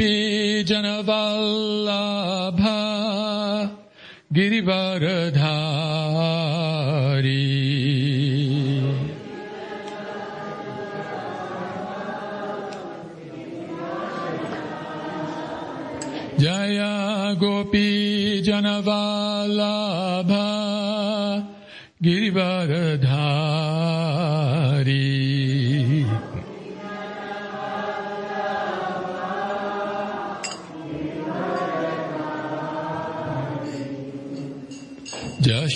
गोपी गोपीजनवल्लभ गिरिवरधारी। जय गोपीजनवल्लभ गिरिवरध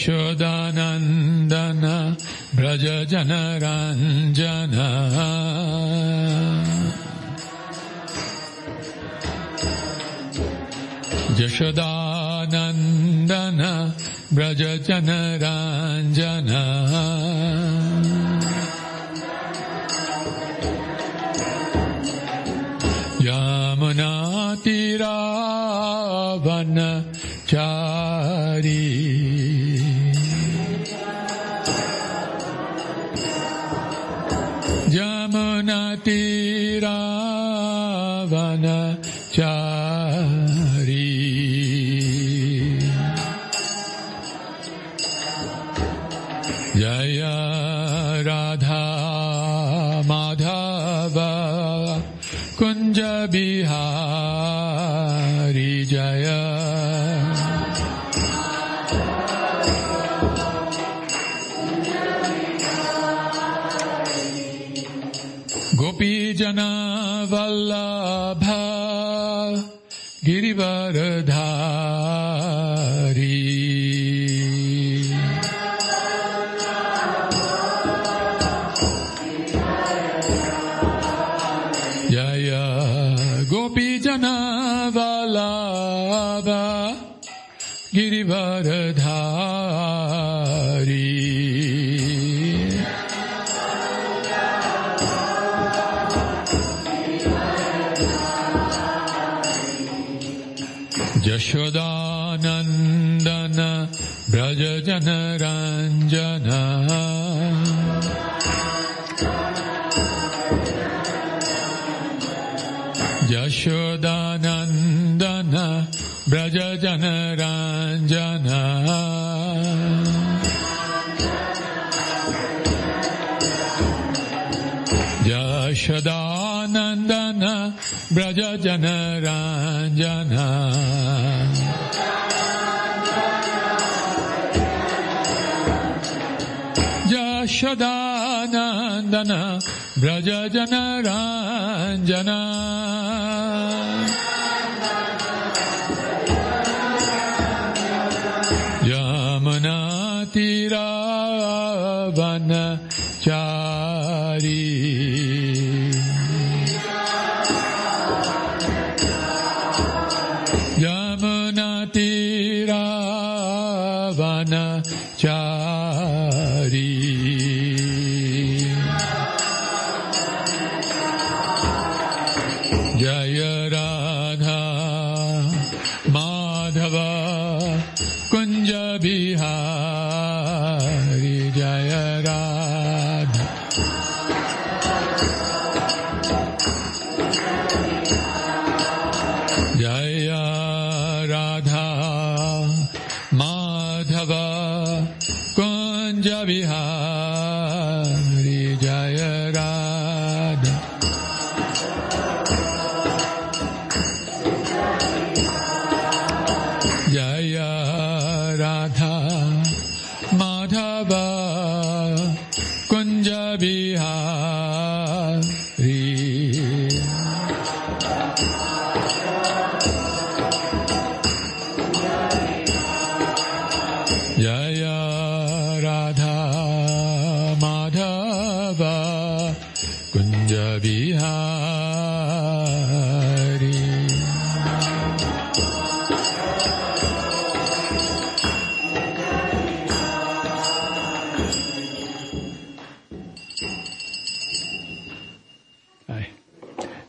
यशोदानन्दन व्रज जनरञ्जन यशोदानन्दन व्रज जनरञ्जन यमुनातिरावन चारी Nati Ram. Vraj जनरञ्जन Yashodanandan Vraj जनरञ्जन यमुनातिरावन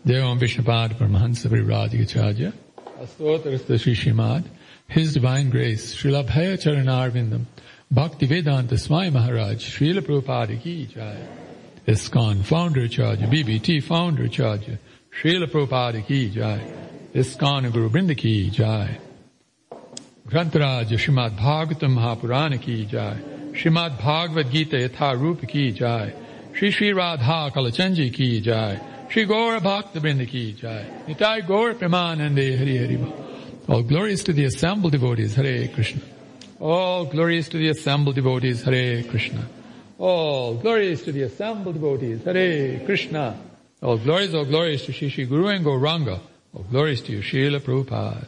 Devam Vishnupad Paramahansa Viradhikacharya Astotarastha Sri Shrimad His Divine Grace Srila Bhaya Charanarvindam Bhakti Vedanta Swami Maharaj Srila Prabhupada Ki Jai ISKCON Founder Charger BBT Founder Charger Srila Prabhupada Ki Jai ISKCON Guru Brinda Ki Jai Grantaraj Srimad Bhagavatam Mahapurana Ki Jai Srimad Bhagavad Gita Yatha Rupa Ki Jai Shri Shri Radha Kalachanji Ki Jai Shri Gaura Bhakta Brinda Ki Jai. Nitai Gaur Premanande Hari Hari. All glories to the assembled devotees. Hare Krishna. All glories to the assembled devotees. Hare Krishna. All glories to the assembled devotees. Hare Krishna. All glories, all glories to Shri Guru and Gauranga. All glories to you Srila Prabhupada.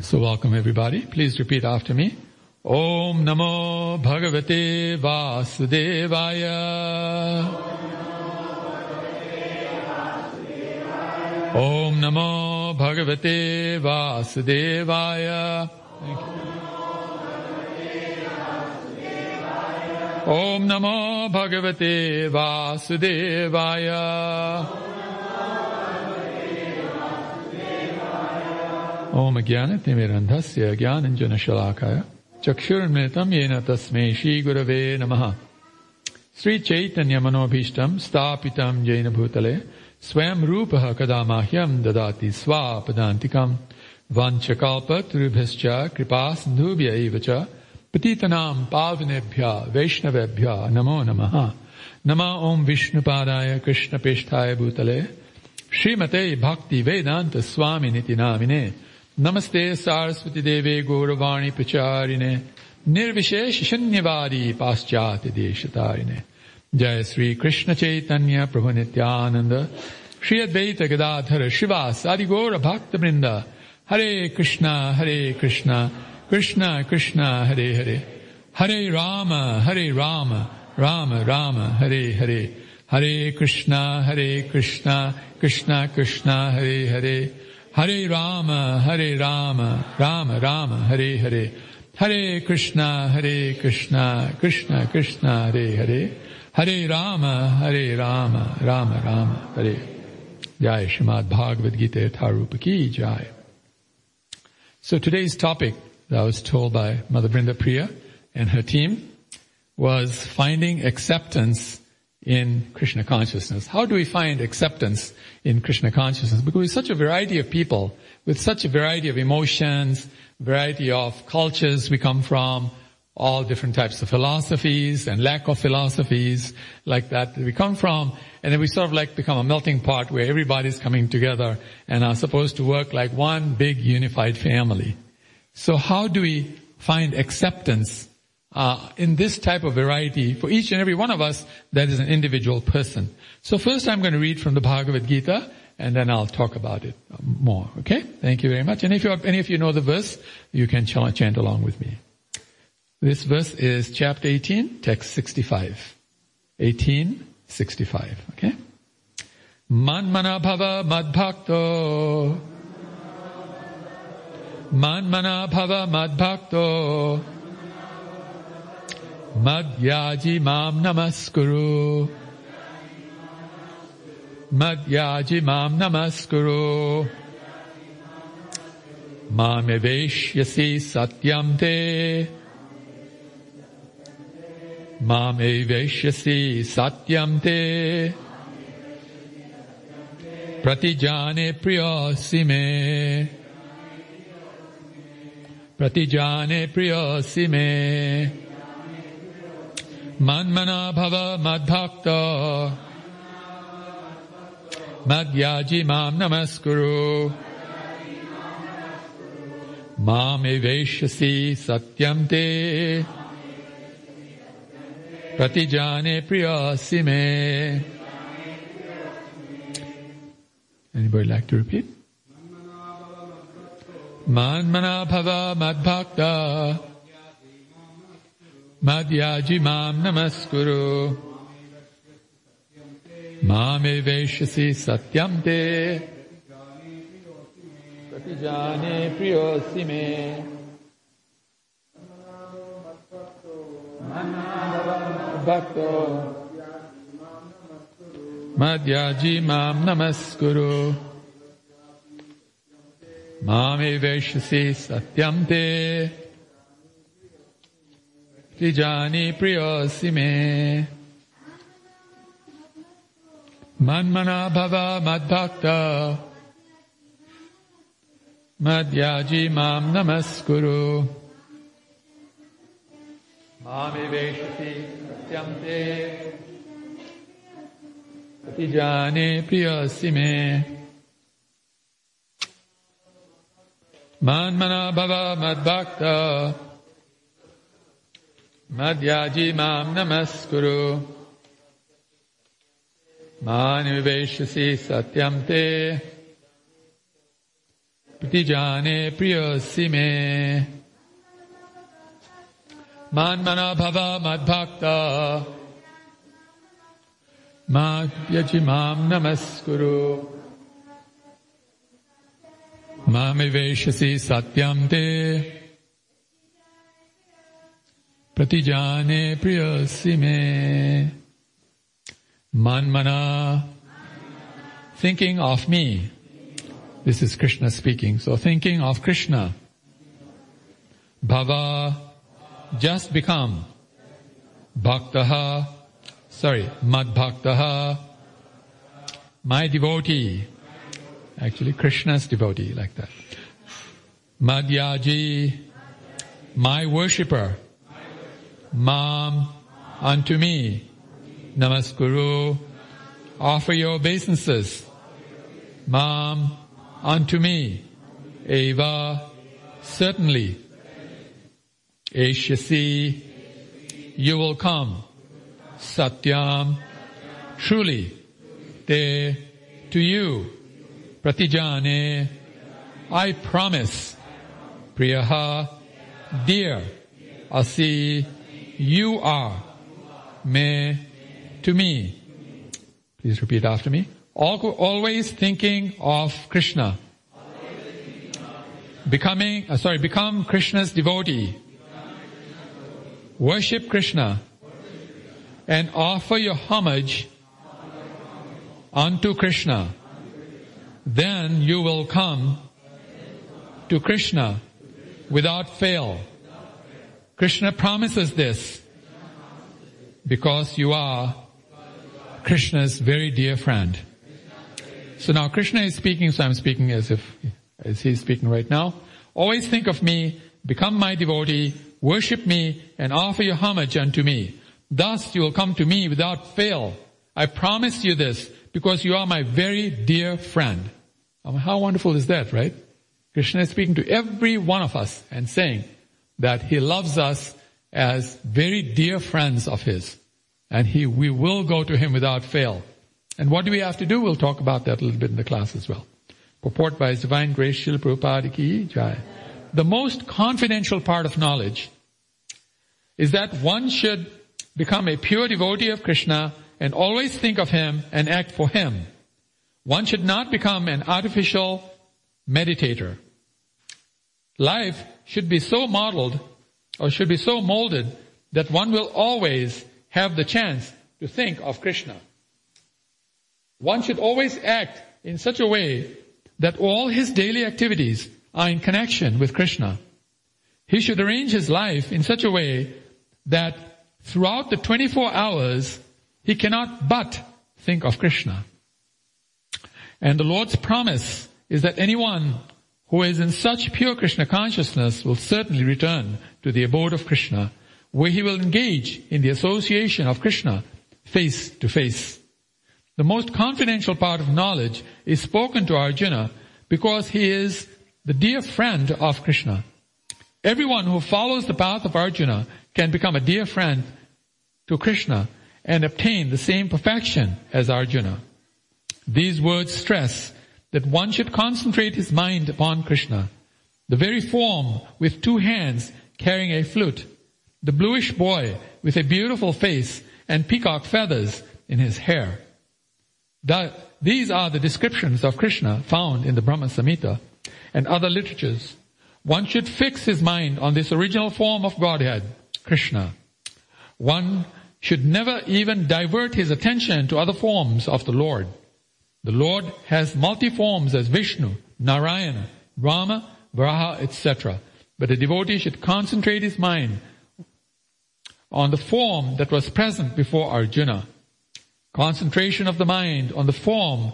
So welcome everybody. Please repeat after me. Om Namo Bhagavate Vasudevaya. ॐ नमो भगवते वासुदेवाय ॐ नमो भगवते वासुदेवाय ॐ ज्ञानतिमिरन्धस्य ज्ञानञ्जनशलाकाय ज्ञानञ्जन येन तस्मै श्रीगुरवे नमः श्रीचैतन्यमनोऽभीष्टम् स्थापितम् जैनभूतले भूतले स्वयं रूप कदा माह्यम् ददाति स्वापदान्तिकम् वाञ्छकाल्पतरुभ्यश्च कृपा सिन्धुभ्य एव च पतितनाम् पावनेभ्य वैष्णवेभ्य नमो नमः नमः ॐ विष्णुपादाय कृष्णपेष्ठाय भूतले श्रीमते भक्ति वेदान्त स्वामिनिति नामिने नमस्ते सारस्वती देवे गौरवाणी प्रचारिणे निर्विशेष शून्यवादी पाश्चात्य देशतारिणे जय श्री कृष्ण चैतन्य प्रभु नित्यानंद। श्री अद्वैत गदाधर शिवास आदि गौर भक्त वृंद हरे कृष्णा हरे कृष्णा कृष्णा कृष्णा हरे हरे। हरे राम हरे राम राम राम हरे हरे। हरे कृष्णा हरे कृष्णा कृष्णा कृष्णा हरे हरे। हरे Rama, Hare Rama, Rama Rama, Hare Hare. Hare Krishna, Hare Krishna, Krishna Krishna, Hare Hare. Hare Rama, Hare Rama, Rama Rama, Hare. Jai Shrimad Bhagavad Gita Tharupa Ki Jai. So today's topic that I was told by Mother Brinda Priya and her team was finding acceptance in Krishna consciousness. How do we find acceptance in Krishna consciousness? Because we're such a variety of people with such a variety of emotions, variety of cultures we come from, all different types of philosophies and lack of philosophies like that that we come from. And then we sort of like become a melting pot where everybody's coming together and are supposed to work like one big unified family. So how do we find acceptance uh, in this type of variety for each and every one of us that is an individual person. So first I'm going to read from the Bhagavad Gita and then I'll talk about it more. Okay? Thank you very much. And if you any of you know the verse, you can chant along with me. This verse is chapter 18, text 65. 18, 65. Okay? Manmana bhava madbhakto. Manmana bhava madbhakto. Madhyaji mam namaskuru. Madhyaji mam namaskuru. Mameveshyasi satyam te. मामेवेष्यसि सत्यं ते। प्रतिजाने प्रियोऽसि मे। प्रतिजाने प्रियोऽसि मे। मन्मना भव मद्भक्त। मद्याजि माम् नमस्कुरु। मामेवेष्यसि सत्यं ते। Te Pratijane priyasi me Anybody like to repeat? Manmana bhava madbhakta Madhyaji mam namaskuru. Mame veshasi satyam te. Pratijane priyosi me. भक्तो। मद्याजी मां नमस्कुरु। मामेवेष्यसि सत्यं ते। त्रिजानि प्रियोऽसि मे। मन्मना भव मद्भक्त। मद्याजी मां नमस्कुरु। े प्रियसि मे। मान्मना भव मद्भक्त मद्याजी मां नमस्कुरु। मानिवेशसि सत्यं ते। प्रतिजाने प्रियसि मे। Priyasi me. Manmana bhava madbhakta. Madhyaji mam namaskuru. Mamiveshasi satyam te. Pratijane priyasi me. Manmana. Thinking of me. This is Krishna speaking. So thinking of Krishna. Bhava. Just become. Bhaktaha. Sorry. Mad Bhaktaha. My devotee. Actually Krishna's devotee like that. Madhyaji. My worshipper. Mam unto me. Namaskuru. Offer your obeisances. Mam unto me. Eva. Certainly. Eshyasi. You will come. Satyam. Truly. Te. To you. Pratijane. I promise. Priyaha. Dear. Asi you are me to me. Please repeat after me. Always thinking of Krishna. Becoming, uh, sorry, become Krishna's devotee. Worship Krishna and offer your homage unto Krishna. Then you will come to Krishna without fail. Krishna promises this because you are Krishna's very dear friend. So now Krishna is speaking, so I'm speaking as if, as he's speaking right now. Always think of me, become my devotee, worship me, and offer your homage unto me. Thus you will come to me without fail. I promise you this because you are my very dear friend. Um, how wonderful is that, right? Krishna is speaking to every one of us and saying, that he loves us as very dear friends of his. And he, we will go to him without fail. And what do we have to do? We'll talk about that a little bit in the class as well. Purport by His Divine Grace Srila Prabhupada Ki Jai. The most confidential part of knowledge is that one should become a pure devotee of Krishna and always think of Him and act for Him. One should not become an artificial meditator. Life should be so modeled or should be so molded that one will always have the chance to think of Krishna. One should always act in such a way that all his daily activities are in connection with Krishna. He should arrange his life in such a way that throughout the 24 hours, he cannot but think of Krishna. And the Lord's promise is that anyone who is in such pure Krishna consciousness will certainly return to the abode of Krishna, where he will engage in the association of Krishna face to face. The most confidential part of knowledge is spoken to Arjuna because he is the dear friend of Krishna. Everyone who follows the path of Arjuna can become a dear friend to Krishna and obtain the same perfection as Arjuna. These words stress that one should concentrate his mind upon Krishna. The very form with two hands carrying a flute, the bluish boy with a beautiful face and peacock feathers in his hair. That, these are the descriptions of Krishna found in the Brahma Samhita and other literatures. One should fix his mind on this original form of Godhead, Krishna. One should never even divert his attention to other forms of the Lord. The Lord has multi forms as Vishnu, Narayana, Rama, Varaha, etc. But a devotee should concentrate his mind on the form that was present before Arjuna. Concentration of the mind on the form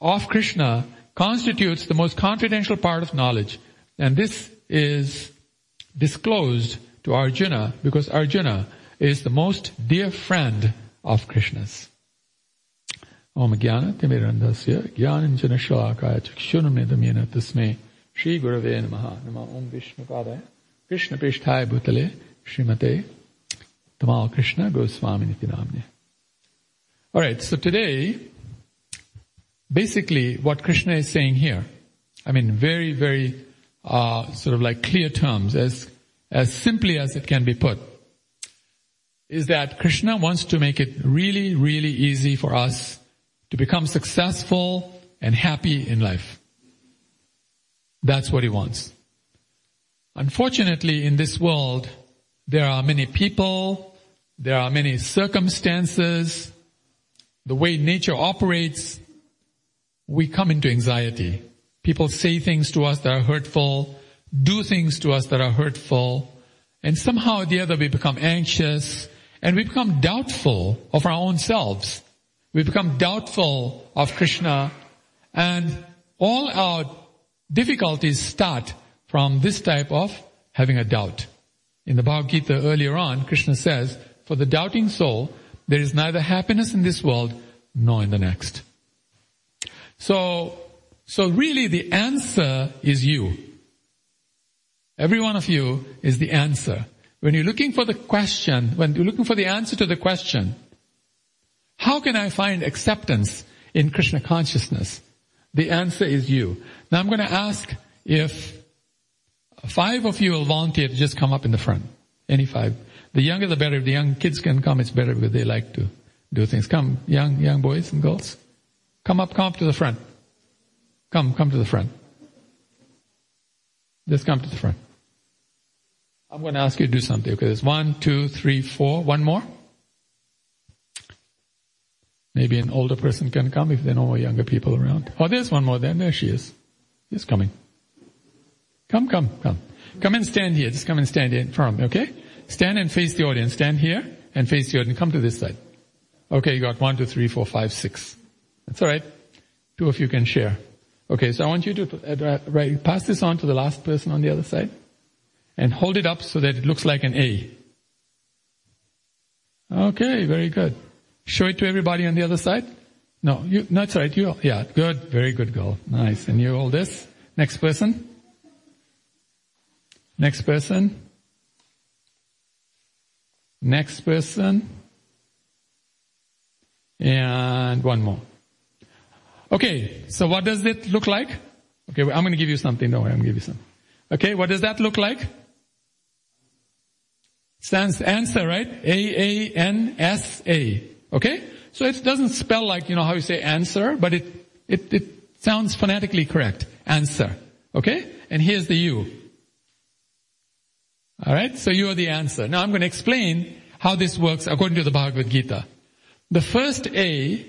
of Krishna constitutes the most confidential part of knowledge. And this is disclosed to Arjuna because Arjuna is the most dear friend of Krishna's. Om Jnana Timirandasya Jnananjana Shalakaya Chakshunamedamyena Tasme Shri Gurave Namaha Nama Om Vishnu Padaya Krishna Prishthaya Bhutale Srimate Tamal Krishna Goswami Nitinamne. Alright, so today, basically what Krishna is saying here, I mean very, very, uh, sort of like clear terms, as, as simply as it can be put, is that Krishna wants to make it really, really easy for us to become successful and happy in life. That's what he wants. Unfortunately, in this world, there are many people, there are many circumstances, the way nature operates, we come into anxiety. People say things to us that are hurtful, do things to us that are hurtful, and somehow or the other we become anxious and we become doubtful of our own selves. We become doubtful of Krishna and all our difficulties start from this type of having a doubt. In the Bhagavad Gita earlier on, Krishna says, for the doubting soul, there is neither happiness in this world nor in the next. So, so really the answer is you. Every one of you is the answer. When you're looking for the question, when you're looking for the answer to the question, how can I find acceptance in Krishna consciousness? The answer is you. Now I'm going to ask if Five of you will volunteer to just come up in the front. Any five. The younger the better. If the young kids can come, it's better because they like to do things. Come, young, young boys and girls. Come up, come up to the front. Come, come to the front. Just come to the front. I'm going to ask you to do something. Okay, there's one, two, three, four. One more. Maybe an older person can come if there are no more younger people around. Oh, there's one more there. There she is. She's coming. Come, come, come. Come and stand here. Just come and stand in front of me, okay? Stand and face the audience. Stand here and face the audience. Come to this side. Okay, you got one, two, three, four, five, six. That's alright. Two of you can share. Okay, so I want you to uh, right, pass this on to the last person on the other side and hold it up so that it looks like an A. Okay, very good. Show it to everybody on the other side. No, you, no, it's alright. You, yeah, good. Very good girl. Nice. And you hold this. Next person. Next person. Next person. And one more. Okay, so what does it look like? Okay, I'm to give you something. Don't worry, I'm to give you some. Okay, what does that look like? Stands answer, right? A-A-N-S-A. Okay? So it doesn't spell like, you know, how you say answer, but it, it, it sounds phonetically correct. Answer. Okay? And here's the U. Alright, so you are the answer. Now I'm going to explain how this works according to the Bhagavad Gita. The first A,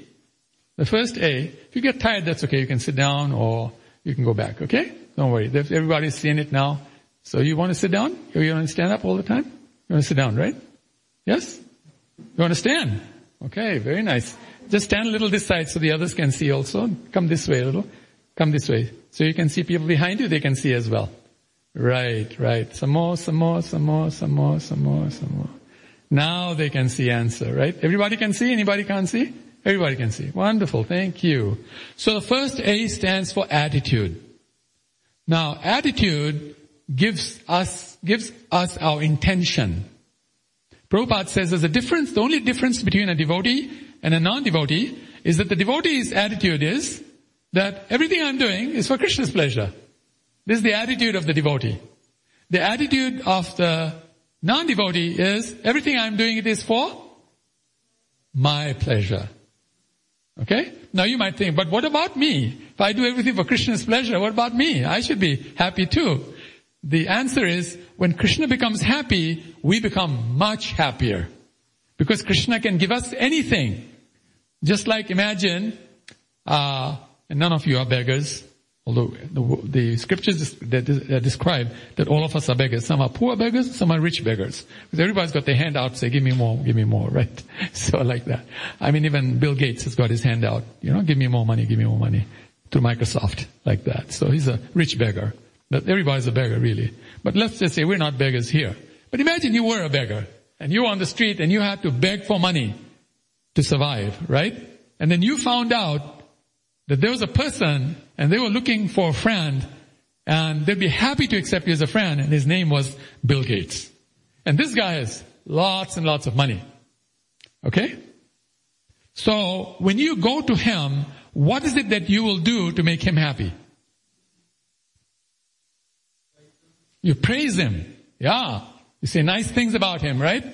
the first A, if you get tired, that's okay. You can sit down or you can go back, okay? Don't worry. Everybody's seeing it now. So you want to sit down? You want to stand up all the time? You want to sit down, right? Yes? You want to stand? Okay, very nice. Just stand a little this side so the others can see also. Come this way a little. Come this way. So you can see people behind you, they can see as well. Right, right. Some more, some more, some more, some more, some more, some more. Now they can see answer, right? Everybody can see? Anybody can't see? Everybody can see. Wonderful. Thank you. So the first A stands for attitude. Now, attitude gives us, gives us our intention. Prabhupada says there's a difference, the only difference between a devotee and a non-devotee is that the devotee's attitude is that everything I'm doing is for Krishna's pleasure. This is the attitude of the devotee. The attitude of the Non-devotee is everything I'm doing it is for my pleasure. Okay? Now you might think, but what about me? If I do everything for Krishna's pleasure, what about me? I should be happy too. The answer is, when Krishna becomes happy, we become much happier. Because Krishna can give us anything. Just like imagine, uh, none of you are beggars, although the, the scriptures describe that all of us are beggars. Some are poor beggars, some are rich beggars. Because everybody's got their hand out, say, give me more, give me more, right? So like that. I mean, even Bill Gates has got his hand out, you know, give me more money, give me more money, to Microsoft, like that. So he's a rich beggar. Everybody's a beggar, really. But let's just say we're not beggars here. But imagine you were a beggar, and you were on the street, and you had to beg for money to survive, right? And then you found out that there was a person and they were looking for a friend and they'd be happy to accept you as a friend and his name was Bill Gates. And this guy has lots and lots of money. Okay? So when you go to him, what is it that you will do to make him happy? You praise him. Yeah. You say nice things about him, right?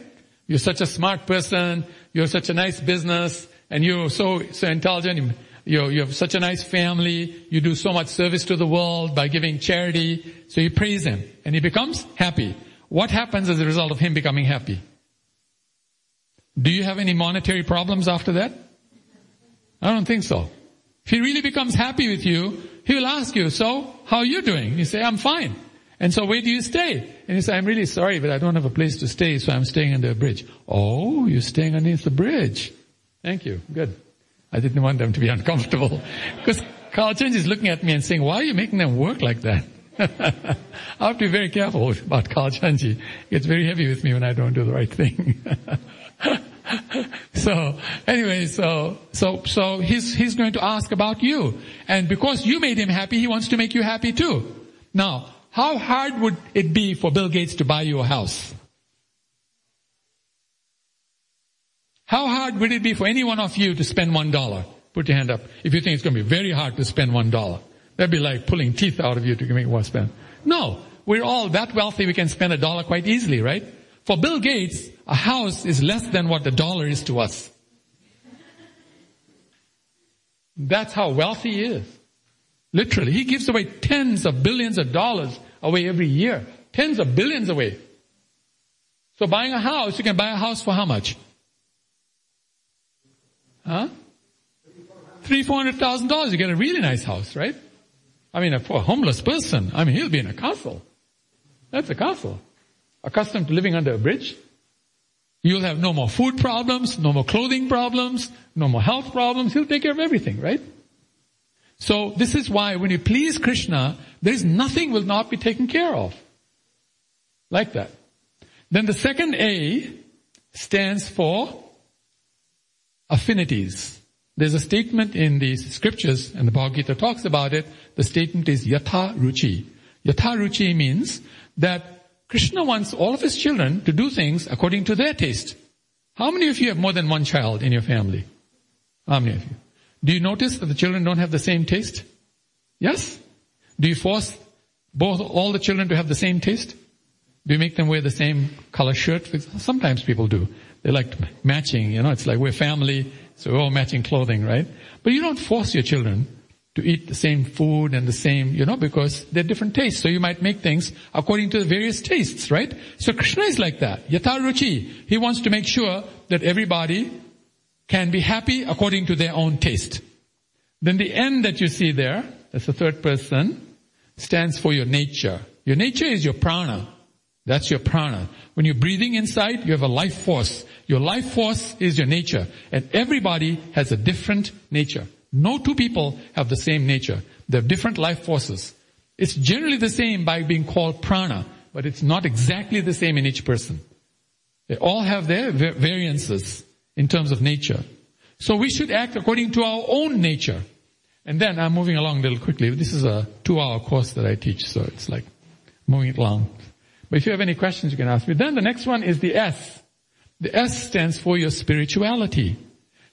You're such a smart person. You're such a nice business and you're so, so intelligent you you have such a nice family, you do so much service to the world by giving charity, so you praise him, and he becomes happy. What happens as a result of him becoming happy? Do you have any monetary problems after that? I don't think so. If he really becomes happy with you, he will ask you, so, how are you doing? You say, I'm fine. And so where do you stay? And he said, I'm really sorry, but I don't have a place to stay, so I'm staying under a bridge. Oh, you're staying underneath the bridge. Thank you. Good. I didn't want them to be uncomfortable. Because Kalachandji is looking at me and saying, why are you making them work like that? I have to be very careful about Kalachandji. He gets very heavy with me when I don't do the right thing. so anyway, so so so he's he's going to ask about you, and because you made him happy, he wants to make you happy too. Now, how hard would it be for Bill Gates to buy you a house? How hard would it be for any one of you to spend one dollar? Put your hand up if you think it's going to be very hard to spend one dollar. That'd be like pulling teeth out of you to make one spend. No, we're all that wealthy we can spend a dollar quite easily, right? For Bill Gates, a house is less than what the dollar is to us. That's how wealthy he is. Literally. He gives away tens of billions of dollars away every year. Tens of billions away. So buying a house, you can buy a house for how much? Huh? Three, four hundred thousand dollars, you get a really nice house, right? I mean, for a homeless person, I mean, he'll be in a castle. That's a castle. Accustomed to living under a bridge. You'll have no more food problems, no more clothing problems, no more health problems. He'll take care of everything, right? So this is why when you please Krishna, there's nothing will not be taken care of. Like that. Then the second A stands for affinities. There's a statement in the scriptures, and the Bhagavad Gita talks about it. The statement is yatha ruchi. Yatha ruchi means that Krishna wants all of his children to do things according to their taste. How many of you have more than one child in your family? How many of you? Do you notice that the children don't have the same taste? Yes? Do you force both, all the children to have the same taste? Do you make them wear the same color shirt? Sometimes people do. They like matching, you know, it's like we're family, so we're all matching clothing, right? But you don't force your children to eat the same food and the same, you know, because they're different tastes. So you might make things according to the various tastes, right? So Krishna is like that. Yata Ruchi. He wants to make sure that everybody can be happy according to their own taste. Then the end that you see there, that's the third person, stands for your nature. Your nature is your prana. That's your prana. When you're breathing inside, you have a life force. Your life force is your nature. And everybody has a different nature. No two people have the same nature. They have different life forces. It's generally the same by being called prana, but it's not exactly the same in each person. They all have their variances in terms of nature. So we should act according to our own nature. And then I'm moving along a little quickly. This is a two hour course that I teach, so it's like moving it along. But if you have any questions, you can ask me. Then the next one is the S. The S stands for your spirituality.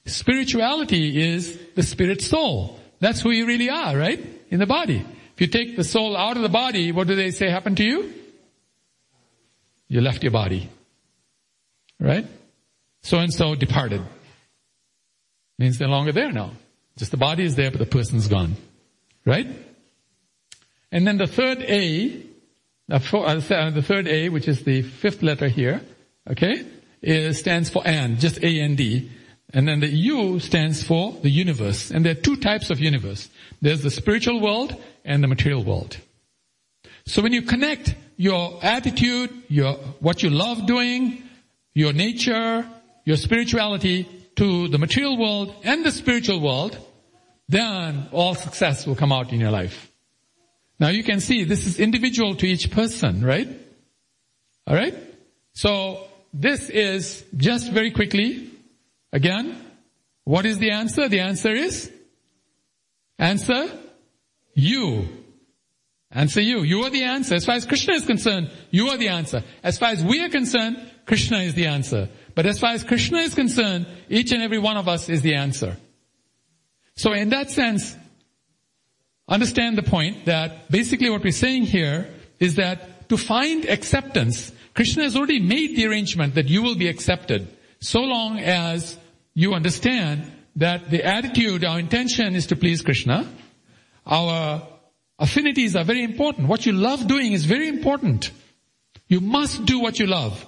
Spirituality is the spirit soul. That's who you really are, right? In the body. If you take the soul out of the body, what do they say happened to you? you left your body. Right? So and so departed. Means they're longer there now. Just the body is there, but the person's gone. Right? And then the third A, uh, the third A, which is the fifth letter here, okay, is, stands for and, just A A-N-D. D. And then the U stands for the universe. And there are two types of universe. There's the spiritual world and the material world. So when you connect your attitude, your, what you love doing, your nature, your spirituality to the material world and the spiritual world, then all success will come out in your life. Now you can see this is individual to each person, right? Alright? So this is just very quickly, again, what is the answer? The answer is, answer, you. Answer you. You are the answer. As far as Krishna is concerned, you are the answer. As far as we are concerned, Krishna is the answer. But as far as Krishna is concerned, each and every one of us is the answer. So in that sense, understand the point that basically what we're saying here is that to find acceptance, Krishna has already made the arrangement that you will be accepted so long as you understand that the attitude, our intention is to please Krishna. Our affinities are very important. What you love doing is very important. You must do what you love.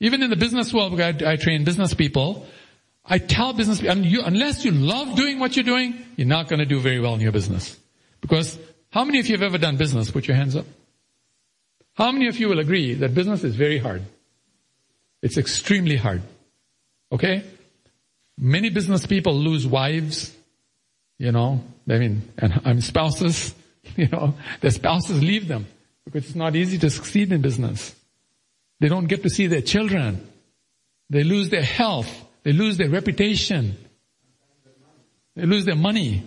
Even in the business world, I, I train business people. I tell business people, you, unless you love doing what you're doing, you're not going to do very well in your business. Because how many of you have ever done business? Put your hands up. How many of you will agree that business is very hard? It's extremely hard. Okay? Many business people lose wives, you know, I mean, and I mean spouses, you know, their spouses leave them because it's not easy to succeed in business. They don't get to see their children. They lose their health. They lose their reputation. They lose their money.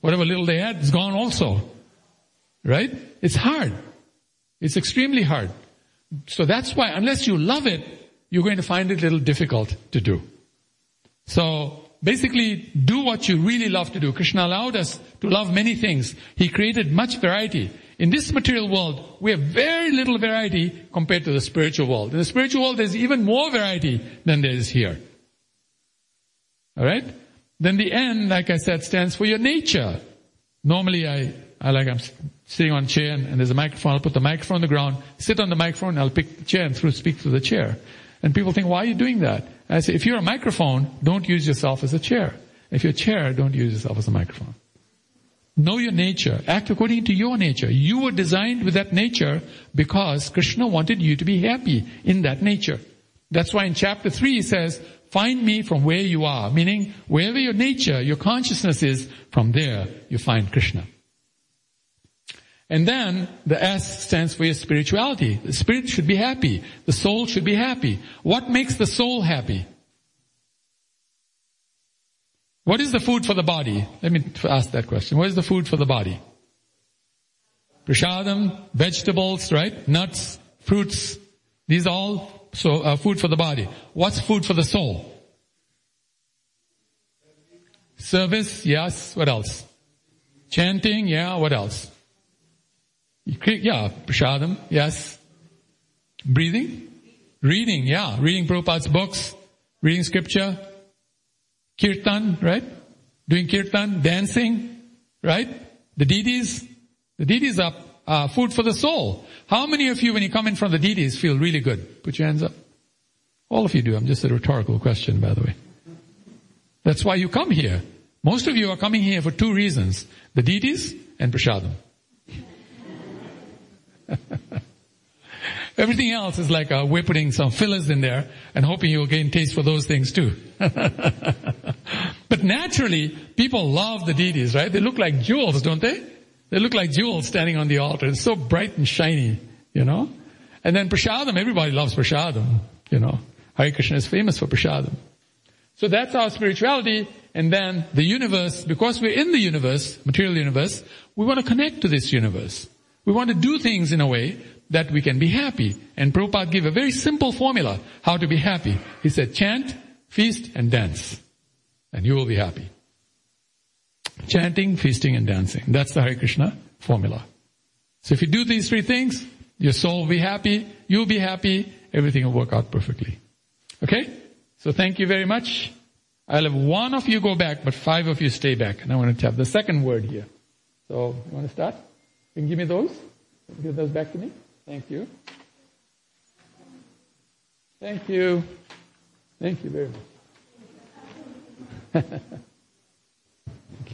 Whatever little they had is gone also. Right? It's hard. It's extremely hard. So that's why unless you love it, you're going to find it a little difficult to do. So basically do what you really love to do. Krishna allowed us to love many things. He created much variety. In this material world, we have very little variety compared to the spiritual world. In the spiritual world, there's even more variety than there is here. Alright? Then the N, like I said, stands for your nature. Normally I, I like, I'm sitting on a chair and, and there's a microphone, I'll put the microphone on the ground, sit on the microphone, I'll pick the chair and through, speak through the chair. And people think, why are you doing that? And I say, if you're a microphone, don't use yourself as a chair. If you're a chair, don't use yourself as a microphone. Know your nature. Act according to your nature. You were designed with that nature because Krishna wanted you to be happy in that nature. That's why in chapter 3 he says, find me from where you are. Meaning, wherever your nature, your consciousness is, from there you find Krishna. And then the S stands for your spirituality. The spirit should be happy. The soul should be happy. What makes the soul happy? What is the food for the body? Let me ask that question. What is the food for the body? Prashadam, vegetables, right? Nuts, fruits. These are all so uh, food for the body. What's food for the soul? Service, yes. What else? Chanting, yeah. What else? Yeah, prashadam, yes. Breathing? Reading, yeah. Reading Prabhupada's books, reading scripture, kirtan, right? Doing kirtan, dancing, right? The deities, the deities are uh, food for the soul. How many of you, when you come in from the deities, feel really good? Put your hands up. All of you do. I'm just a rhetorical question, by the way. That's why you come here. Most of you are coming here for two reasons. The deities and prashadam. Everything else is like uh, we're putting some fillers in there and hoping you'll gain taste for those things too. but naturally, people love the deities, right? They look like jewels, don't they? They look like jewels standing on the altar. It's so bright and shiny, you know? And then prasadam, everybody loves prasadam, you know? Hare Krishna is famous for prasadam. So that's our spirituality. And then the universe, because we're in the universe, material universe, we want to connect to this universe. We want to do things in a way that we can be happy. And Prabhupada gave a very simple formula how to be happy. He said chant, feast, and dance. And you will be happy. Chanting, feasting, and dancing. That's the Hare Krishna formula. So if you do these three things, your soul will be happy, you'll be happy, everything will work out perfectly. Okay? So thank you very much. I'll have one of you go back, but five of you stay back. And I want to have the second word here. So, you want to start? You can give me those? Give those back to me. Thank you. Thank you. Thank you very much. Thank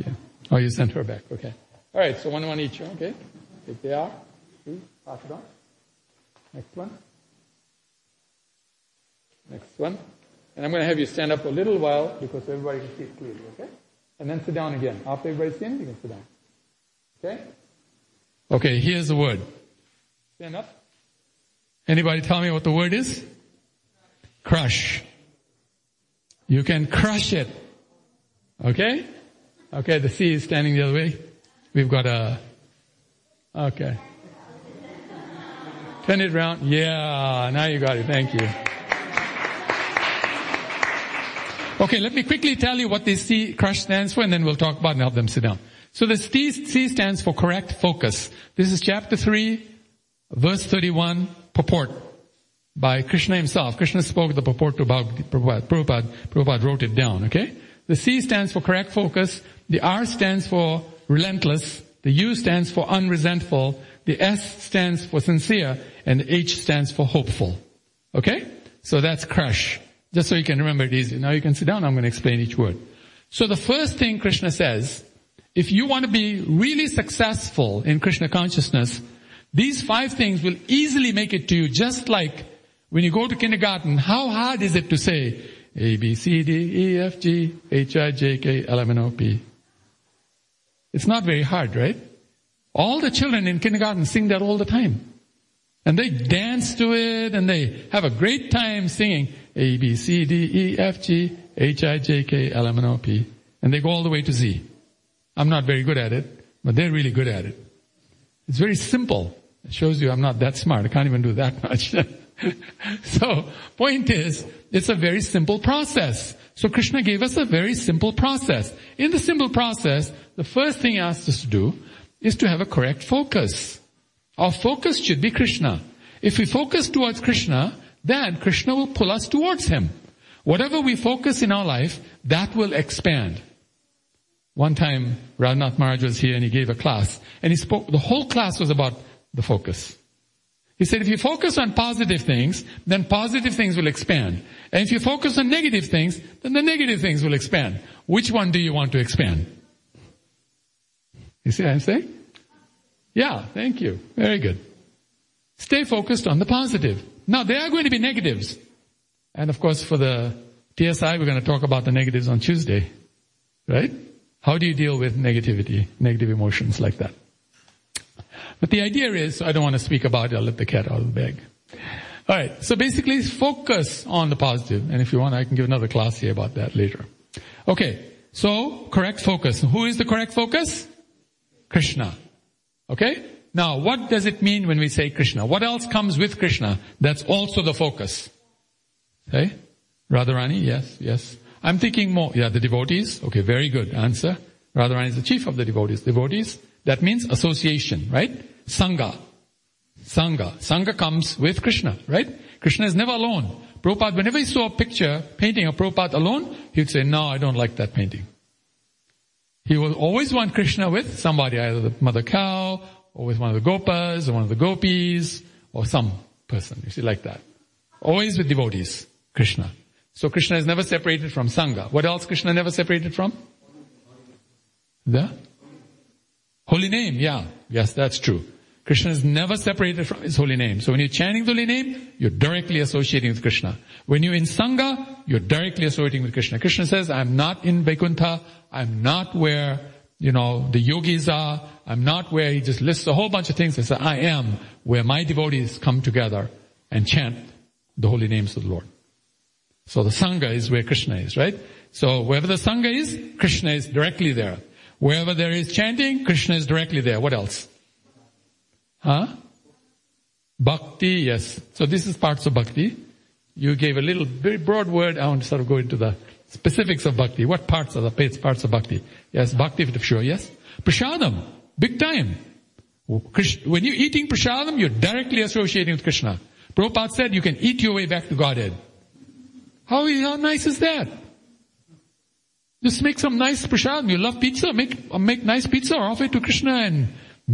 you. Oh, you sent her back. Okay. All right. So one one each. Okay. Take are. See. Pass it on. Next one. Next one. And I'm going to have you stand up for a little while because everybody can see it clearly. Okay. And then sit down again. After everybody's seen, you can sit down. Okay. Okay. Here's the word. Stand up. Anybody tell me what the word is? Crush. You can crush it. Okay? Okay, the C is standing the other way. We've got a, okay. Turn it around. Yeah, now you got it. Thank you. Okay, let me quickly tell you what this C crush stands for and then we'll talk about and help them sit down. So the C, C stands for correct focus. This is chapter 3, verse 31 purport by Krishna himself. Krishna spoke the purport to Prabhupada. Prabhupada. Prabhupada wrote it down, okay? The C stands for correct focus. The R stands for relentless. The U stands for unresentful. The S stands for sincere. And the H stands for hopeful. Okay? So that's crush. Just so you can remember it easy. Now you can sit down. I'm going to explain each word. So the first thing Krishna says, if you want to be really successful in Krishna consciousness, these five things will easily make it to you just like when you go to kindergarten, how hard is it to say A, B, C, D, E, F, G, H, I, J, K, L, M, N, O, P? It's not very hard, right? All the children in kindergarten sing that all the time. And they dance to it and they have a great time singing A, B, C, D, E, F, G, H, I, J, K, L, M, N, O, P. And they go all the way to Z. I'm not very good at it, but they're really good at it. It's very simple. It shows you I'm not that smart. I can't even do that much. so, point is, it's a very simple process. So Krishna gave us a very simple process. In the simple process, the first thing he asked us to do is to have a correct focus. Our focus should be Krishna. If we focus towards Krishna, then Krishna will pull us towards Him. Whatever we focus in our life, that will expand. One time, Raghunath Maharaj was here and he gave a class, and he spoke, the whole class was about the focus. He said if you focus on positive things, then positive things will expand. And if you focus on negative things, then the negative things will expand. Which one do you want to expand? You see what I'm saying? Yeah, thank you. Very good. Stay focused on the positive. Now there are going to be negatives. And of course for the TSI we're going to talk about the negatives on Tuesday. Right? How do you deal with negativity, negative emotions like that? But the idea is, I don't want to speak about it, I'll let the cat out of the bag. Alright, so basically focus on the positive. and if you want I can give another class here about that later. Okay, so correct focus. Who is the correct focus? Krishna. Okay? Now, what does it mean when we say Krishna? What else comes with Krishna that's also the focus? Okay? Radharani, yes, yes. I'm thinking more, yeah, the devotees. Okay, very good answer. Radharani is the chief of the devotees. Devotees, that means association, right? Sangha. Sangha. Sangha comes with Krishna, right? Krishna is never alone. Prabhupada, whenever he saw a picture, painting of Prabhupada alone, he would say, no, I don't like that painting. He will always want Krishna with somebody, either the mother cow, or with one of the gopas, or one of the gopis, or some person, you see, like that. Always with devotees, Krishna. So Krishna is never separated from Sangha. What else Krishna never separated from? The Holy name, yeah. Yes, that's true. Krishna is never separated from his holy name. So when you're chanting the holy name, you're directly associating with Krishna. When you're in Sangha, you're directly associating with Krishna. Krishna says, I'm not in Vaikuntha. I'm not where, you know, the yogis are. I'm not where he just lists a whole bunch of things and says, I am where my devotees come together and chant the holy names of the Lord. So the Sangha is where Krishna is, right? So wherever the Sangha is, Krishna is directly there. Wherever there is chanting, Krishna is directly there. What else? Huh? Bhakti, yes. So this is parts of bhakti. You gave a little very broad word. I want to sort of go into the specifics of bhakti. What parts are the parts of bhakti? Yes, bhakti for sure, yes. Prasadam, big time. When you're eating prasadam, you're directly associating with Krishna. Prabhupada said you can eat your way back to Godhead. How, how nice is that? Just make some nice prashadam. You love pizza, make, make nice pizza, offer it to Krishna and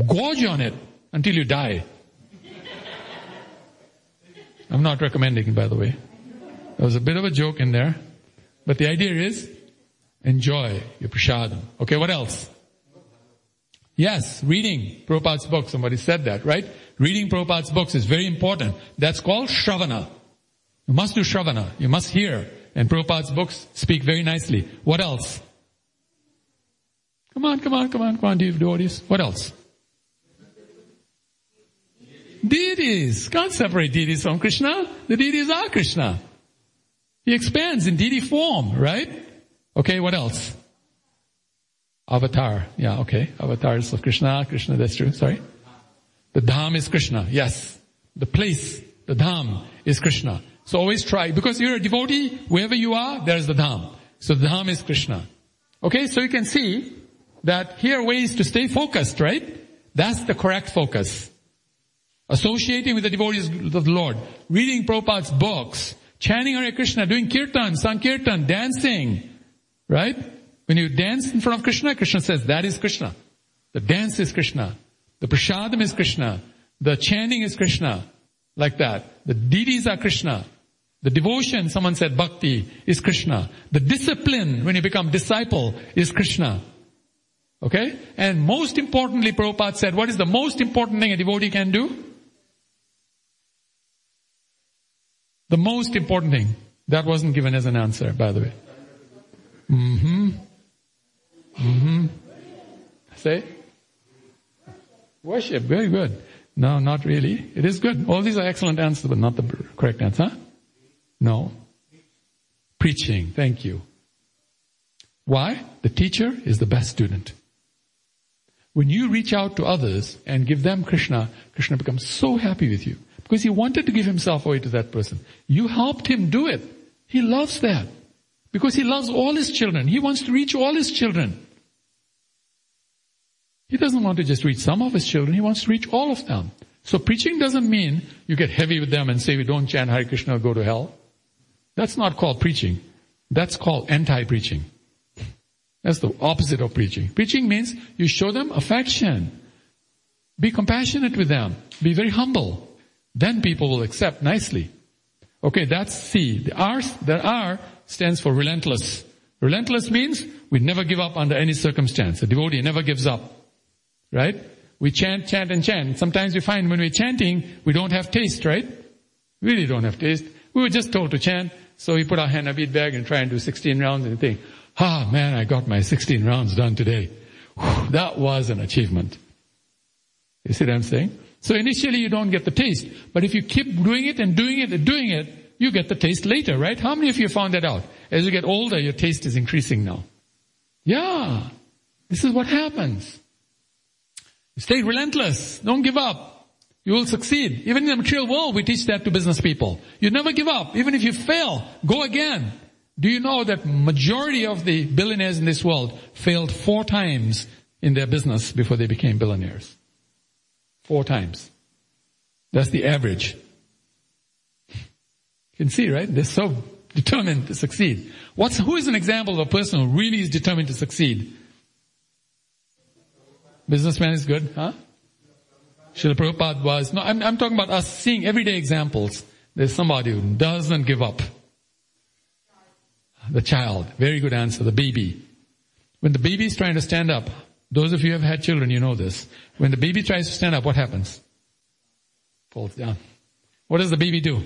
gorge on it until you die. I'm not recommending by the way. There was a bit of a joke in there. But the idea is, enjoy your prashadam. Okay, what else? Yes, reading Prabhupada's book. Somebody said that, right? Reading Prabhupada's books is very important. That's called Shravana. You must do Shravana. You must hear. And Prabhupada's books speak very nicely. What else? Come on, come on, come on, come on, devotees. What else? Deities. Can't separate deities from Krishna. The deities are Krishna. He expands in deity form, right? Okay, what else? Avatar. Yeah, okay. Avatars of Krishna. Krishna, that's true. Sorry. The Dham is Krishna. Yes. The place, the Dham is Krishna. So always try, because you're a devotee, wherever you are, there's the Dham. So the Dham is Krishna. Okay, so you can see that here are ways to stay focused, right? That's the correct focus. Associating with the devotees of the Lord, reading Prabhupada's books, chanting Hare Krishna, doing kirtan, sankirtan, dancing, right? When you dance in front of Krishna, Krishna says, that is Krishna. The dance is Krishna. The prasadam is Krishna. The chanting is Krishna. Like that. The deities are Krishna. The devotion, someone said bhakti, is Krishna. The discipline, when you become disciple, is Krishna. Okay? And most importantly, Prabhupada said, what is the most important thing a devotee can do? The most important thing. That wasn't given as an answer, by the way. Mm-hmm. Mm-hmm. Say? Worship. Very good. No, not really. It is good. All these are excellent answers, but not the correct answer. No. Preaching. Thank you. Why? The teacher is the best student. When you reach out to others and give them Krishna, Krishna becomes so happy with you because he wanted to give himself away to that person. You helped him do it. He loves that because he loves all his children. He wants to reach all his children. He doesn't want to just reach some of his children. He wants to reach all of them. So preaching doesn't mean you get heavy with them and say we don't chant Hare Krishna or go to hell. That's not called preaching. That's called anti-preaching. That's the opposite of preaching. Preaching means you show them affection. Be compassionate with them. Be very humble. Then people will accept nicely. Okay, that's C. The R, the R stands for relentless. Relentless means we never give up under any circumstance. A devotee never gives up. Right? We chant, chant, and chant. Sometimes we find when we're chanting, we don't have taste, right? We Really don't have taste. We were just told to chant, so we put our hand in a bead bag and try and do 16 rounds and think, ah man, I got my 16 rounds done today. Whew, that was an achievement. You see what I'm saying? So initially you don't get the taste, but if you keep doing it and doing it and doing it, you get the taste later, right? How many of you found that out? As you get older, your taste is increasing now. Yeah. This is what happens. Stay relentless. Don't give up. You will succeed. Even in the material world, we teach that to business people. You never give up. Even if you fail, go again. Do you know that majority of the billionaires in this world failed four times in their business before they became billionaires? Four times. That's the average. You can see, right? They're so determined to succeed. What's, who is an example of a person who really is determined to succeed? Businessman is good, huh? Srila Prabhupada was, no, I'm, I'm talking about us seeing everyday examples. There's somebody who doesn't give up. The child, very good answer, the baby. When the baby is trying to stand up, those of you who have had children, you know this. When the baby tries to stand up, what happens? Falls down. What does the baby do?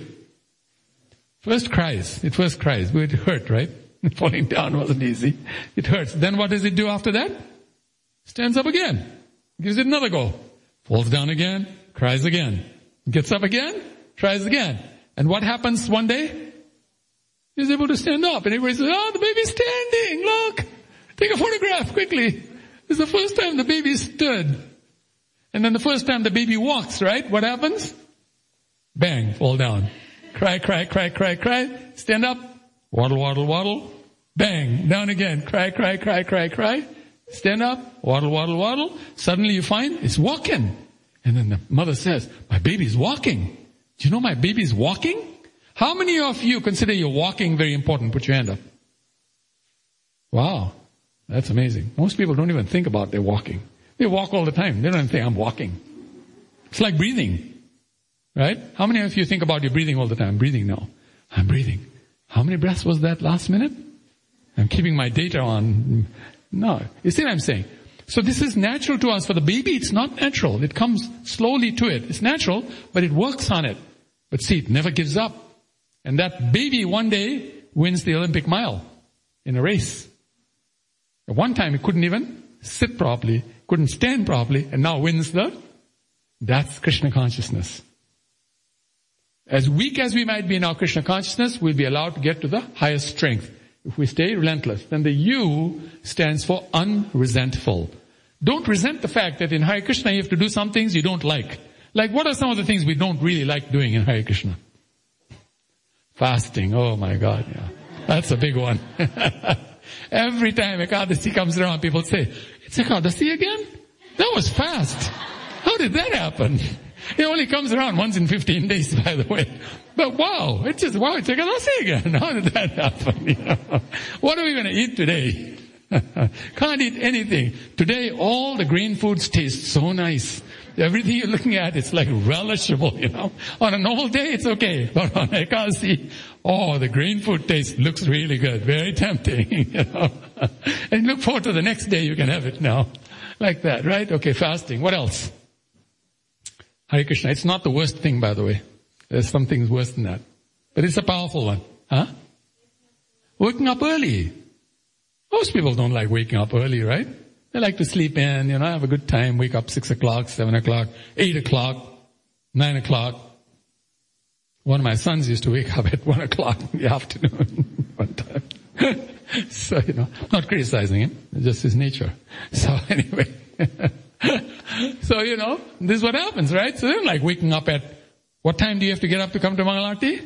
First cries. It first cries. It hurt, right? Falling down wasn't easy. It hurts. Then what does it do after that? Stands up again. Gives it another go. Falls down again. Cries again. Gets up again. Tries again. And what happens one day? He's able to stand up and everybody says, oh, ah, the baby's standing. Look. Take a photograph quickly. It's the first time the baby stood. And then the first time the baby walks, right? What happens? Bang, fall down. Cry, cry, cry, cry, cry. Stand up. Waddle, waddle, waddle. Bang. Down again. Cry, cry, cry, cry, cry. Stand up. Waddle, waddle, waddle. Suddenly you find it's walking. And then the mother says, my baby's walking. Do you know my baby's walking? How many of you consider your walking very important? Put your hand up. Wow. That's amazing. Most people don't even think about their walking. They walk all the time. They don't think I'm walking. It's like breathing. Right? How many of you think about your breathing all the time? breathing now. I'm breathing. How many breaths was that last minute? I'm keeping my data on. No. You see what I'm saying? So this is natural to us. For the baby, it's not natural. It comes slowly to it. It's natural, but it works on it. But see, it never gives up. And that baby one day wins the Olympic mile in a race. At one time, he couldn't even sit properly, couldn't stand properly, and now wins the, that's Krishna consciousness. As weak as we might be in our Krishna consciousness, we'll be allowed to get to the highest strength. If we stay relentless, then the U stands for unresentful. Don't resent the fact that in Hare Krishna you have to do some things you don't like. Like what are some of the things we don't really like doing in Hare Krishna? Fasting. Oh my God, yeah. That's a big one. Every time a Ekadasi comes around, people say, it's a Ekadasi again? That was fast. How did that happen? It only comes around once in 15 days, by the way. But wow, it's just, wow, it's Ekadasi again. How did that happen? You know? What are we going to eat today? Can't eat anything. Today, all the green foods taste so nice. Everything you're looking at, it's like relishable, you know. On a normal day, it's okay. But on Ekadasi, oh, the green food taste looks really good. Very tempting, you know. and look forward to the next day you can have it now. Like that, right? Okay, fasting. What else? Hare Krishna. It's not the worst thing, by the way. There's some things worse than that. But it's a powerful one. Huh? Waking up early. Most people don't like waking up early, right? They like to sleep in, you know, have a good time, wake up six o'clock, seven o'clock, eight o'clock, nine o'clock. One of my sons used to wake up at one o'clock in the afternoon one time. so, you know, not criticizing him, just his nature. So anyway. so, you know, this is what happens, right? So they're like waking up at, what time do you have to get up to come to Mangalarti?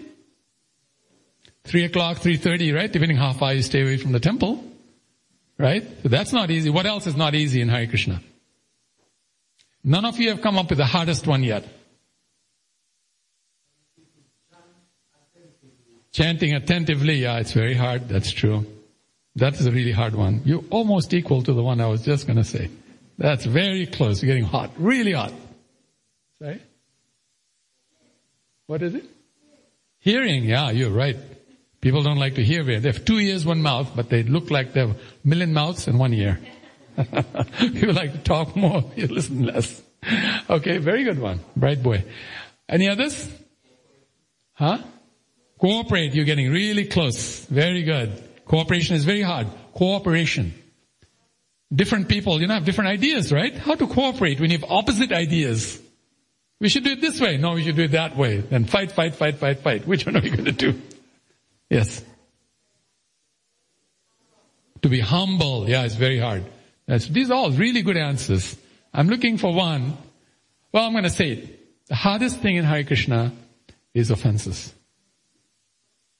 Three o'clock, three thirty, right? Depending how far you stay away from the temple. Right? So that's not easy. What else is not easy in Hare Krishna? None of you have come up with the hardest one yet. Chanting attentively, yeah, it's very hard. That's true. That is a really hard one. You're almost equal to the one I was just gonna say. That's very close. You're getting hot. Really hot. Sorry? What is it? Hearing, yeah, you're right. People don't like to hear. Very. They have two ears, one mouth, but they look like they have a million mouths and one ear. People like to talk more, you listen less. Okay, very good one. Bright boy. Any others? Huh? Cooperate, you're getting really close. Very good. Cooperation is very hard. Cooperation. Different people, you know, have different ideas, right? How to cooperate when you have opposite ideas? We should do it this way. No, we should do it that way. Then fight, fight, fight, fight, fight. Which one are we going to do? Yes. To be humble. Yeah, it's very hard. That's, these are all really good answers. I'm looking for one. Well, I'm going to say it. The hardest thing in Hare Krishna is offenses.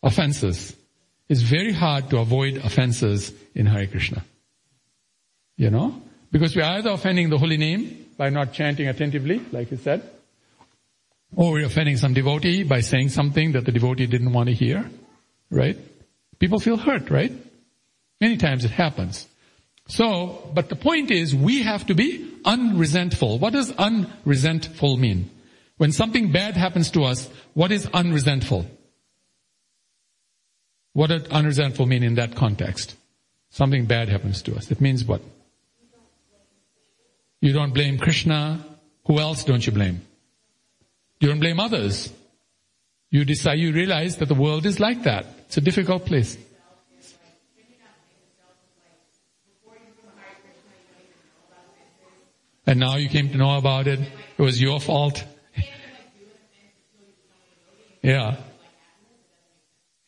Offenses. It's very hard to avoid offenses in Hare Krishna. You know? Because we're either offending the holy name by not chanting attentively, like you said, or we're offending some devotee by saying something that the devotee didn't want to hear right? People feel hurt, right? Many times it happens. So, but the point is we have to be unresentful. What does unresentful mean? When something bad happens to us, what is unresentful? What does unresentful mean in that context? Something bad happens to us. It means what? You don't blame Krishna. Who else don't you blame? You don't blame others. You decide, you realize that the world is like that. It's a difficult place. And now you came to know about it. It was your fault. yeah.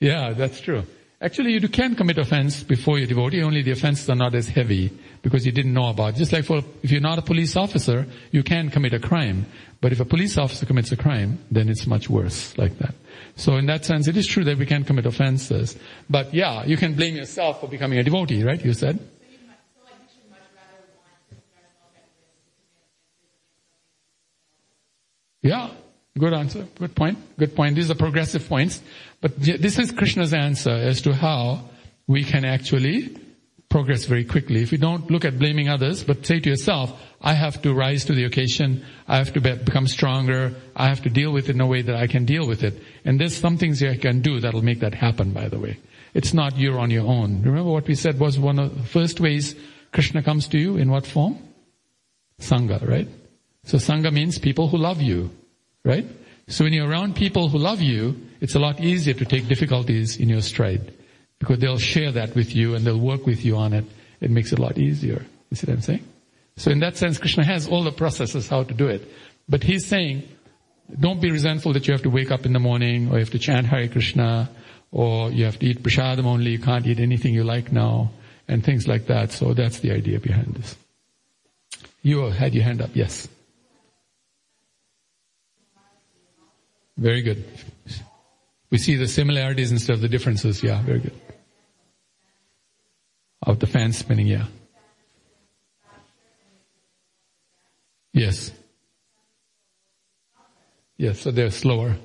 Yeah, that's true. Actually, you can commit offense before you're devotee, only the offenses are not as heavy because you didn't know about it. Just like for, if you're not a police officer, you can commit a crime. But if a police officer commits a crime, then it's much worse like that. So in that sense, it is true that we can commit offenses. But yeah, you can blame yourself for becoming a devotee, right? You said? Yeah. Good answer. Good point. Good point. These are progressive points. But this is Krishna's answer as to how we can actually progress very quickly. If you don't look at blaming others, but say to yourself, I have to rise to the occasion, I have to be, become stronger, I have to deal with it in a way that I can deal with it. And there's some things you can do that'll make that happen, by the way. It's not you're on your own. Remember what we said was one of the first ways Krishna comes to you? In what form? Sangha, right? So Sangha means people who love you, right? So when you're around people who love you, it's a lot easier to take difficulties in your stride because they'll share that with you and they'll work with you on it. It makes it a lot easier. You see what I'm saying? So in that sense, Krishna has all the processes how to do it. But he's saying, don't be resentful that you have to wake up in the morning or you have to chant Hare Krishna or you have to eat prasadam only, you can't eat anything you like now and things like that. So that's the idea behind this. You had your hand up, yes. Very good. We see the similarities instead of the differences. Yeah, very good. Of the fan spinning, yeah. Yes. Yes, so they're slower.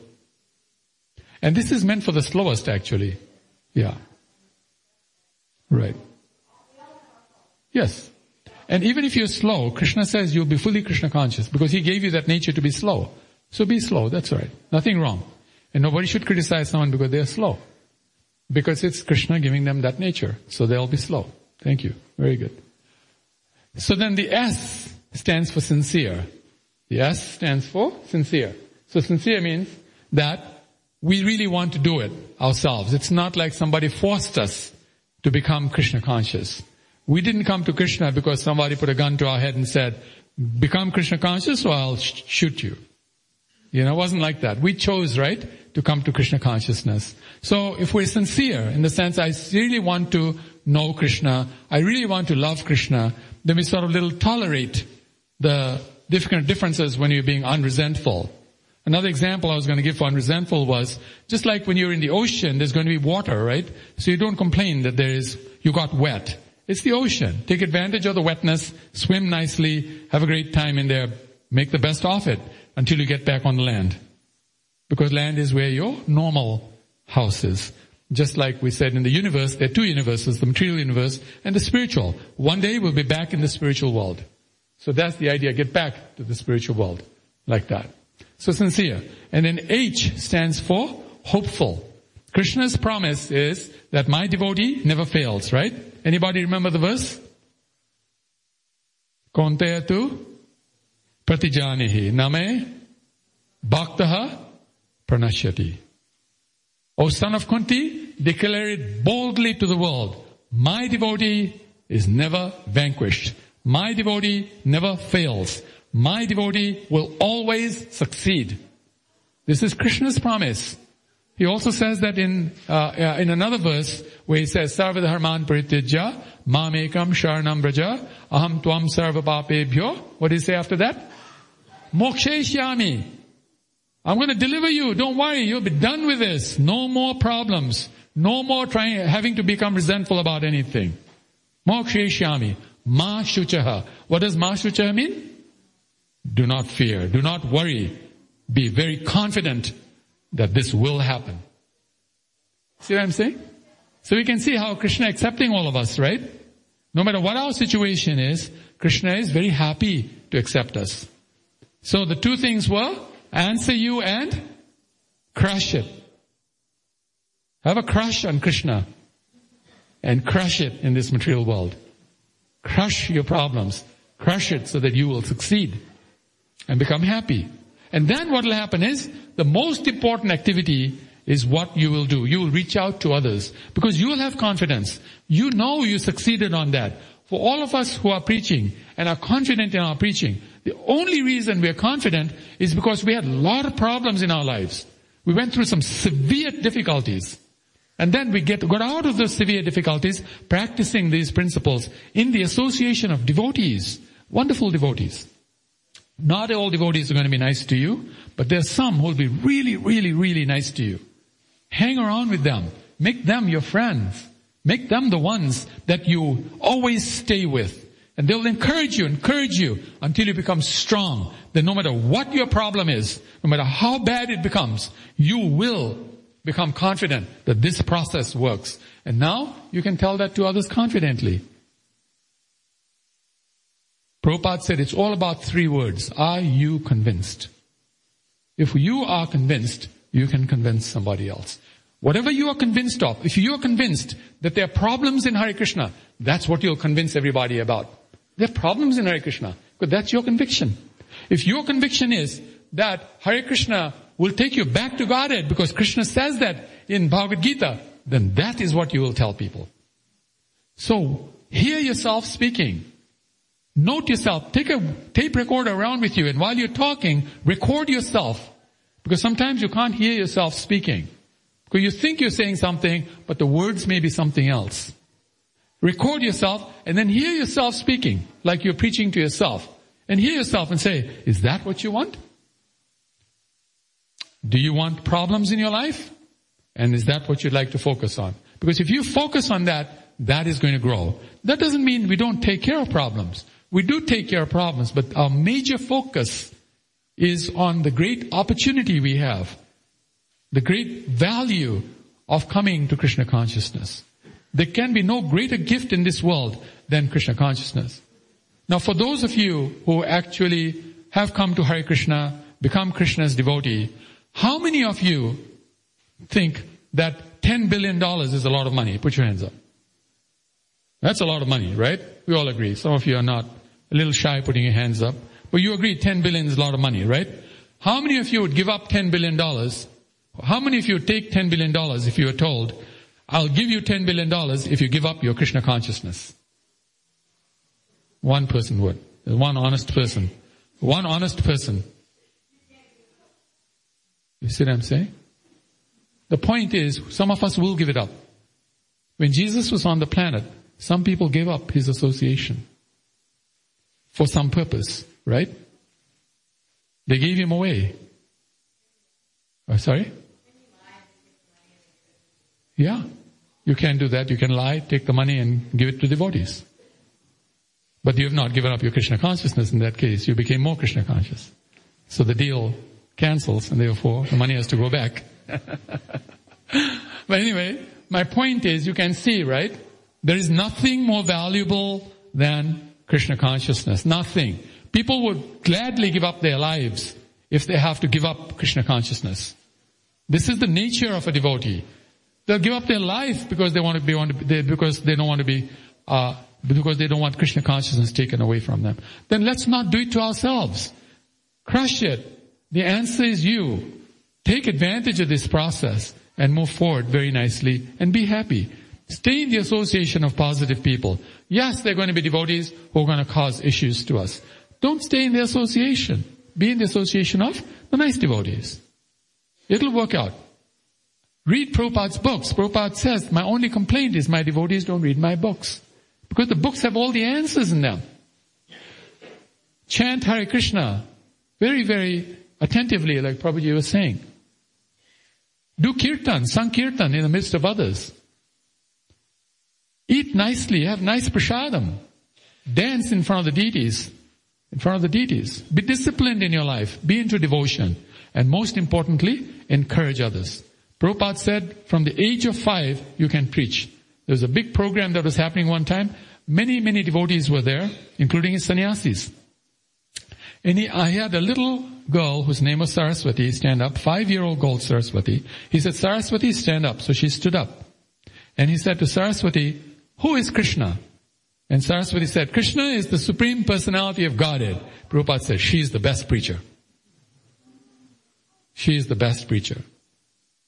And this is meant for the slowest actually. Yeah. Right. Yes. And even if you're slow, Krishna says you'll be fully Krishna conscious because he gave you that nature to be slow. So be slow, that's right. Nothing wrong. And nobody should criticize someone because they're slow. Because it's Krishna giving them that nature. So they'll be slow. Thank you. Very good. So then the S stands for sincere. The S stands for sincere. So sincere means that we really want to do it ourselves. It's not like somebody forced us to become Krishna conscious. We didn't come to Krishna because somebody put a gun to our head and said, become Krishna conscious or I'll sh- shoot you. You know, it wasn't like that. We chose, right, to come to Krishna consciousness. So if we're sincere in the sense I really want to know Krishna, I really want to love Krishna, then we sort of little tolerate the different differences when you're being unresentful. Another example I was going to give for unresentful was just like when you're in the ocean, there's going to be water, right? So you don't complain that there is, you got wet. It's the ocean. Take advantage of the wetness, swim nicely, have a great time in there, make the best of it until you get back on the land. Because land is where your normal house is. Just like we said in the universe, there are two universes, the material universe and the spiritual. One day we'll be back in the spiritual world. So that's the idea, get back to the spiritual world. Like that. So sincere. And then H stands for hopeful. Krishna's promise is that my devotee never fails, right? Anybody remember the verse? Konteyatu pratijanihi name bhaktaha pranashyati. O son of Kunti, declare it boldly to the world. My devotee is never vanquished. My devotee never fails. My devotee will always succeed. This is Krishna's promise. He also says that in uh, in another verse where he says, "Sarva dharman parityajya, mamekam sharanam braja, aham tvam sarva papebhyo." What does he say after that? Moksheshyami. I'm going to deliver you. Don't worry. You'll be done with this. No more problems. No more trying, having to become resentful about anything. Moksheshyami. Ma shuchaha. What does ma shuchaha mean? Do not fear. Do not worry. Be very confident that this will happen. See what I'm saying? So we can see how Krishna accepting all of us, right? No matter what our situation is, Krishna is very happy to accept us. So the two things were answer you and crush it. Have a crush on Krishna and crush it in this material world. Crush your problems. Crush it so that you will succeed and become happy. And then what will happen is the most important activity is what you will do. You will reach out to others because you will have confidence. You know you succeeded on that. For all of us who are preaching and are confident in our preaching, the only reason we are confident is because we had a lot of problems in our lives. We went through some severe difficulties. And then we get, got out of those severe difficulties practicing these principles in the association of devotees, wonderful devotees. Not all devotees are going to be nice to you, but there are some who will be really, really, really nice to you. Hang around with them. Make them your friends. Make them the ones that you always stay with. And they'll encourage you, encourage you until you become strong. Then no matter what your problem is, no matter how bad it becomes, you will become confident that this process works. And now you can tell that to others confidently. Prabhupada said it's all about three words. Are you convinced? If you are convinced, you can convince somebody else. Whatever you are convinced of, if you are convinced that there are problems in Hare Krishna, that's what you'll convince everybody about. There are problems in Hare Krishna, but that's your conviction. If your conviction is that Hare Krishna will take you back to Godhead because Krishna says that in Bhagavad Gita, then that is what you will tell people. So, hear yourself speaking. Note yourself. Take a tape recorder around with you and while you're talking, record yourself. Because sometimes you can't hear yourself speaking. Because you think you're saying something, but the words may be something else. Record yourself and then hear yourself speaking like you're preaching to yourself. And hear yourself and say, is that what you want? Do you want problems in your life? And is that what you'd like to focus on? Because if you focus on that, that is going to grow. That doesn't mean we don't take care of problems. We do take care of problems, but our major focus is on the great opportunity we have, the great value of coming to Krishna consciousness. There can be no greater gift in this world than Krishna consciousness. Now for those of you who actually have come to Hare Krishna, become Krishna's devotee, how many of you think that $10 billion is a lot of money? Put your hands up. That's a lot of money, right? We all agree. Some of you are not a little shy putting your hands up. But you agree 10 billion is a lot of money, right? How many of you would give up 10 billion dollars? How many of you would take 10 billion dollars if you were told, I'll give you 10 billion dollars if you give up your Krishna consciousness? One person would. One honest person. One honest person. You see what I'm saying? The point is, some of us will give it up. When Jesus was on the planet, some people gave up his association for some purpose, right? They gave him away. Oh, sorry? Yeah. You can do that. You can lie, take the money and give it to devotees. But you have not given up your Krishna consciousness in that case. You became more Krishna conscious. So the deal cancels and therefore the money has to go back. but anyway, my point is you can see, right? There is nothing more valuable than Krishna consciousness. Nothing. People would gladly give up their lives if they have to give up Krishna consciousness. This is the nature of a devotee. They'll give up their life because they want to be, to be because they don't want to be, uh, because they don't want Krishna consciousness taken away from them. Then let's not do it to ourselves. Crush it. The answer is you. Take advantage of this process and move forward very nicely and be happy. Stay in the association of positive people. Yes, they're going to be devotees who are going to cause issues to us. Don't stay in the association. Be in the association of the nice devotees. It'll work out. Read Prabhupada's books. Prabhupada says, my only complaint is my devotees don't read my books. Because the books have all the answers in them. Chant Hare Krishna very, very attentively, like Prabhuji was saying. Do kirtan, sankirtan in the midst of others. Eat nicely, have nice prasadam. Dance in front of the deities. In front of the deities. Be disciplined in your life. Be into devotion. And most importantly, encourage others. Prabhupada said, from the age of five, you can preach. There was a big program that was happening one time. Many, many devotees were there, including his sannyasis. And he, I had a little girl whose name was Saraswati stand up, five-year-old girl Saraswati. He said, Saraswati, stand up. So she stood up. And he said to Saraswati, who is Krishna? And Saraswati said, Krishna is the supreme personality of Godhead. Prabhupada said, she is the best preacher. She is the best preacher.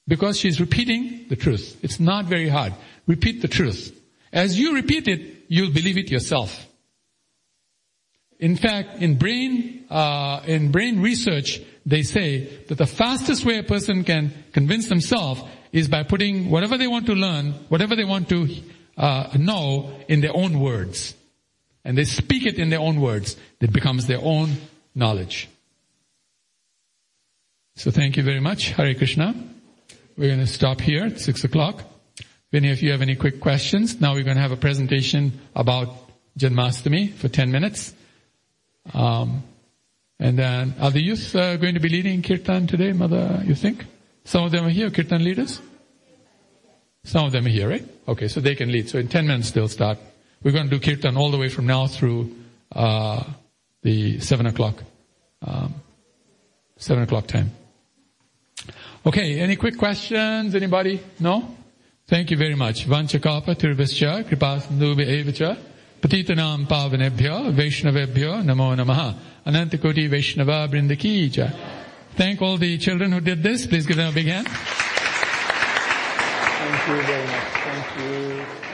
Because she's repeating the truth. It's not very hard. Repeat the truth. As you repeat it, you'll believe it yourself. In fact, in brain, uh, in brain research, they say that the fastest way a person can convince themselves is by putting whatever they want to learn, whatever they want to uh, know in their own words. And they speak it in their own words. It becomes their own knowledge. So thank you very much. Hare Krishna. We're going to stop here at six o'clock. If any of you have any quick questions, now we're going to have a presentation about Janmastami for 10 minutes. Um, and then, are the youth uh, going to be leading kirtan today, Mother, you think? Some of them are here, kirtan leaders? Some of them are here, right? Okay, so they can lead. So in 10 minutes they'll start. We're going to do kirtan all the way from now through uh, the 7 o'clock, um, 7 o'clock time. Okay, any quick questions? Anybody? No? Thank you very much. Vanchakapa tirvascha kripasandubhe evacha patitanam pavanebhya vaishnavebhya namo namaha anantakoti vaishnava brindaki Thank all the children who did this. Please give them a big hand. Thank you very much. Thank you.